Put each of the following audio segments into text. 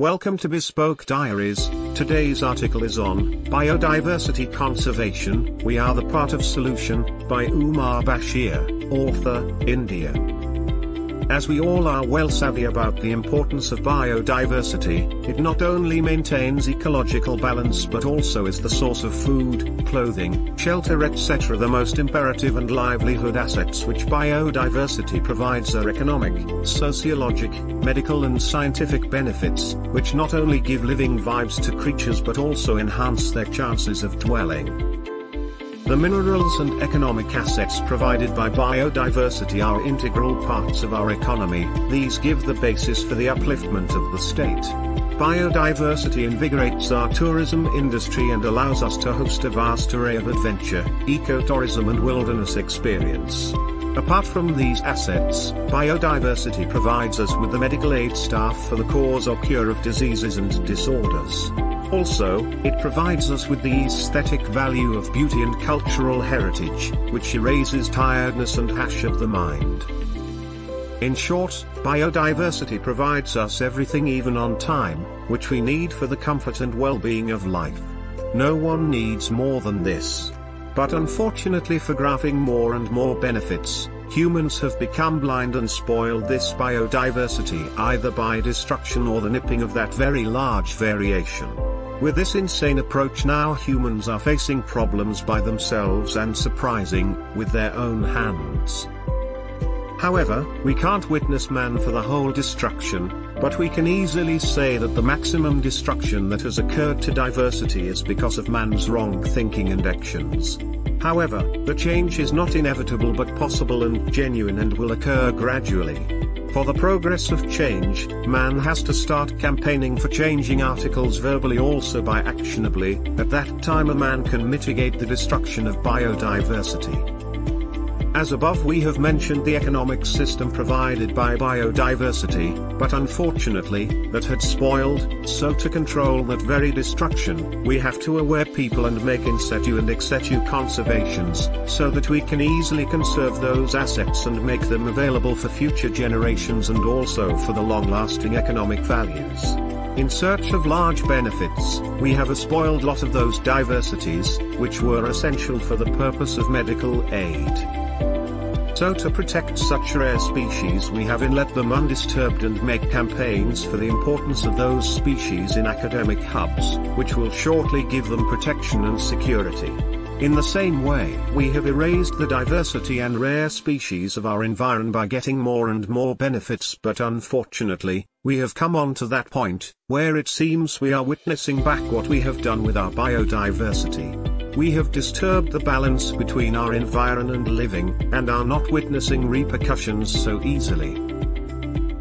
Welcome to Bespoke Diaries. Today's article is on biodiversity conservation. We are the part of solution by Umar Bashir, author, India. As we all are well savvy about the importance of biodiversity, it not only maintains ecological balance but also is the source of food, clothing, shelter etc. The most imperative and livelihood assets which biodiversity provides are economic, sociologic, medical and scientific benefits, which not only give living vibes to creatures but also enhance their chances of dwelling. The minerals and economic assets provided by biodiversity are integral parts of our economy, these give the basis for the upliftment of the state. Biodiversity invigorates our tourism industry and allows us to host a vast array of adventure, ecotourism and wilderness experience. Apart from these assets, biodiversity provides us with the medical aid staff for the cause or cure of diseases and disorders. Also, it provides us with the aesthetic value of beauty and cultural heritage, which erases tiredness and hash of the mind. In short, biodiversity provides us everything even on time, which we need for the comfort and well-being of life. No one needs more than this. But unfortunately for graphing more and more benefits, humans have become blind and spoiled this biodiversity either by destruction or the nipping of that very large variation. With this insane approach now humans are facing problems by themselves and surprising, with their own hands. However, we can't witness man for the whole destruction, but we can easily say that the maximum destruction that has occurred to diversity is because of man's wrong thinking and actions. However, the change is not inevitable but possible and genuine and will occur gradually. For the progress of change, man has to start campaigning for changing articles verbally also by actionably, at that time a man can mitigate the destruction of biodiversity. As above we have mentioned the economic system provided by biodiversity, but unfortunately, that had spoiled, so to control that very destruction, we have to aware people and make in situ and ex situ conservations, so that we can easily conserve those assets and make them available for future generations and also for the long-lasting economic values. In search of large benefits, we have a spoiled lot of those diversities, which were essential for the purpose of medical aid. So to protect such rare species we have let them undisturbed and make campaigns for the importance of those species in academic hubs, which will shortly give them protection and security. In the same way, we have erased the diversity and rare species of our environment by getting more and more benefits but unfortunately, we have come on to that point, where it seems we are witnessing back what we have done with our biodiversity. We have disturbed the balance between our environment and living, and are not witnessing repercussions so easily.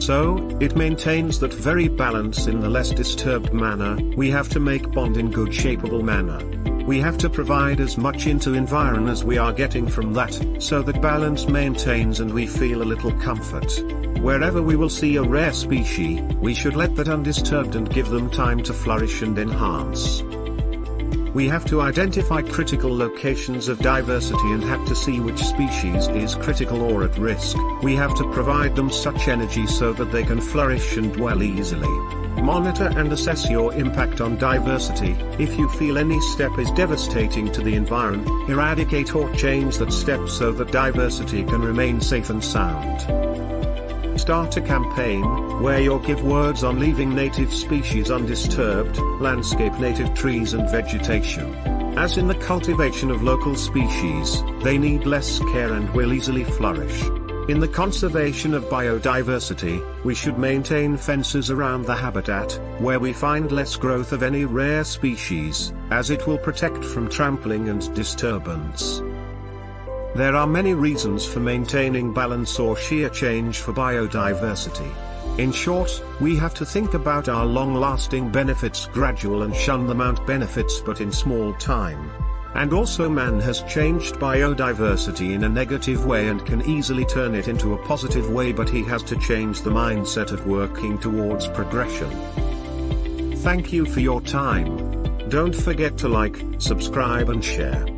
So, it maintains that very balance in the less disturbed manner, we have to make bond in good shapeable manner. We have to provide as much into environ as we are getting from that, so that balance maintains and we feel a little comfort. Wherever we will see a rare species, we should let that undisturbed and give them time to flourish and enhance. We have to identify critical locations of diversity and have to see which species is critical or at risk. We have to provide them such energy so that they can flourish and dwell easily. Monitor and assess your impact on diversity. If you feel any step is devastating to the environment, eradicate or change that step so that diversity can remain safe and sound. Start a campaign, where you give words on leaving native species undisturbed, landscape native trees and vegetation. As in the cultivation of local species, they need less care and will easily flourish. In the conservation of biodiversity, we should maintain fences around the habitat, where we find less growth of any rare species, as it will protect from trampling and disturbance. There are many reasons for maintaining balance or sheer change for biodiversity. In short, we have to think about our long-lasting benefits gradual and shun the mount benefits but in small time. And also man has changed biodiversity in a negative way and can easily turn it into a positive way but he has to change the mindset of working towards progression. Thank you for your time. Don't forget to like, subscribe and share.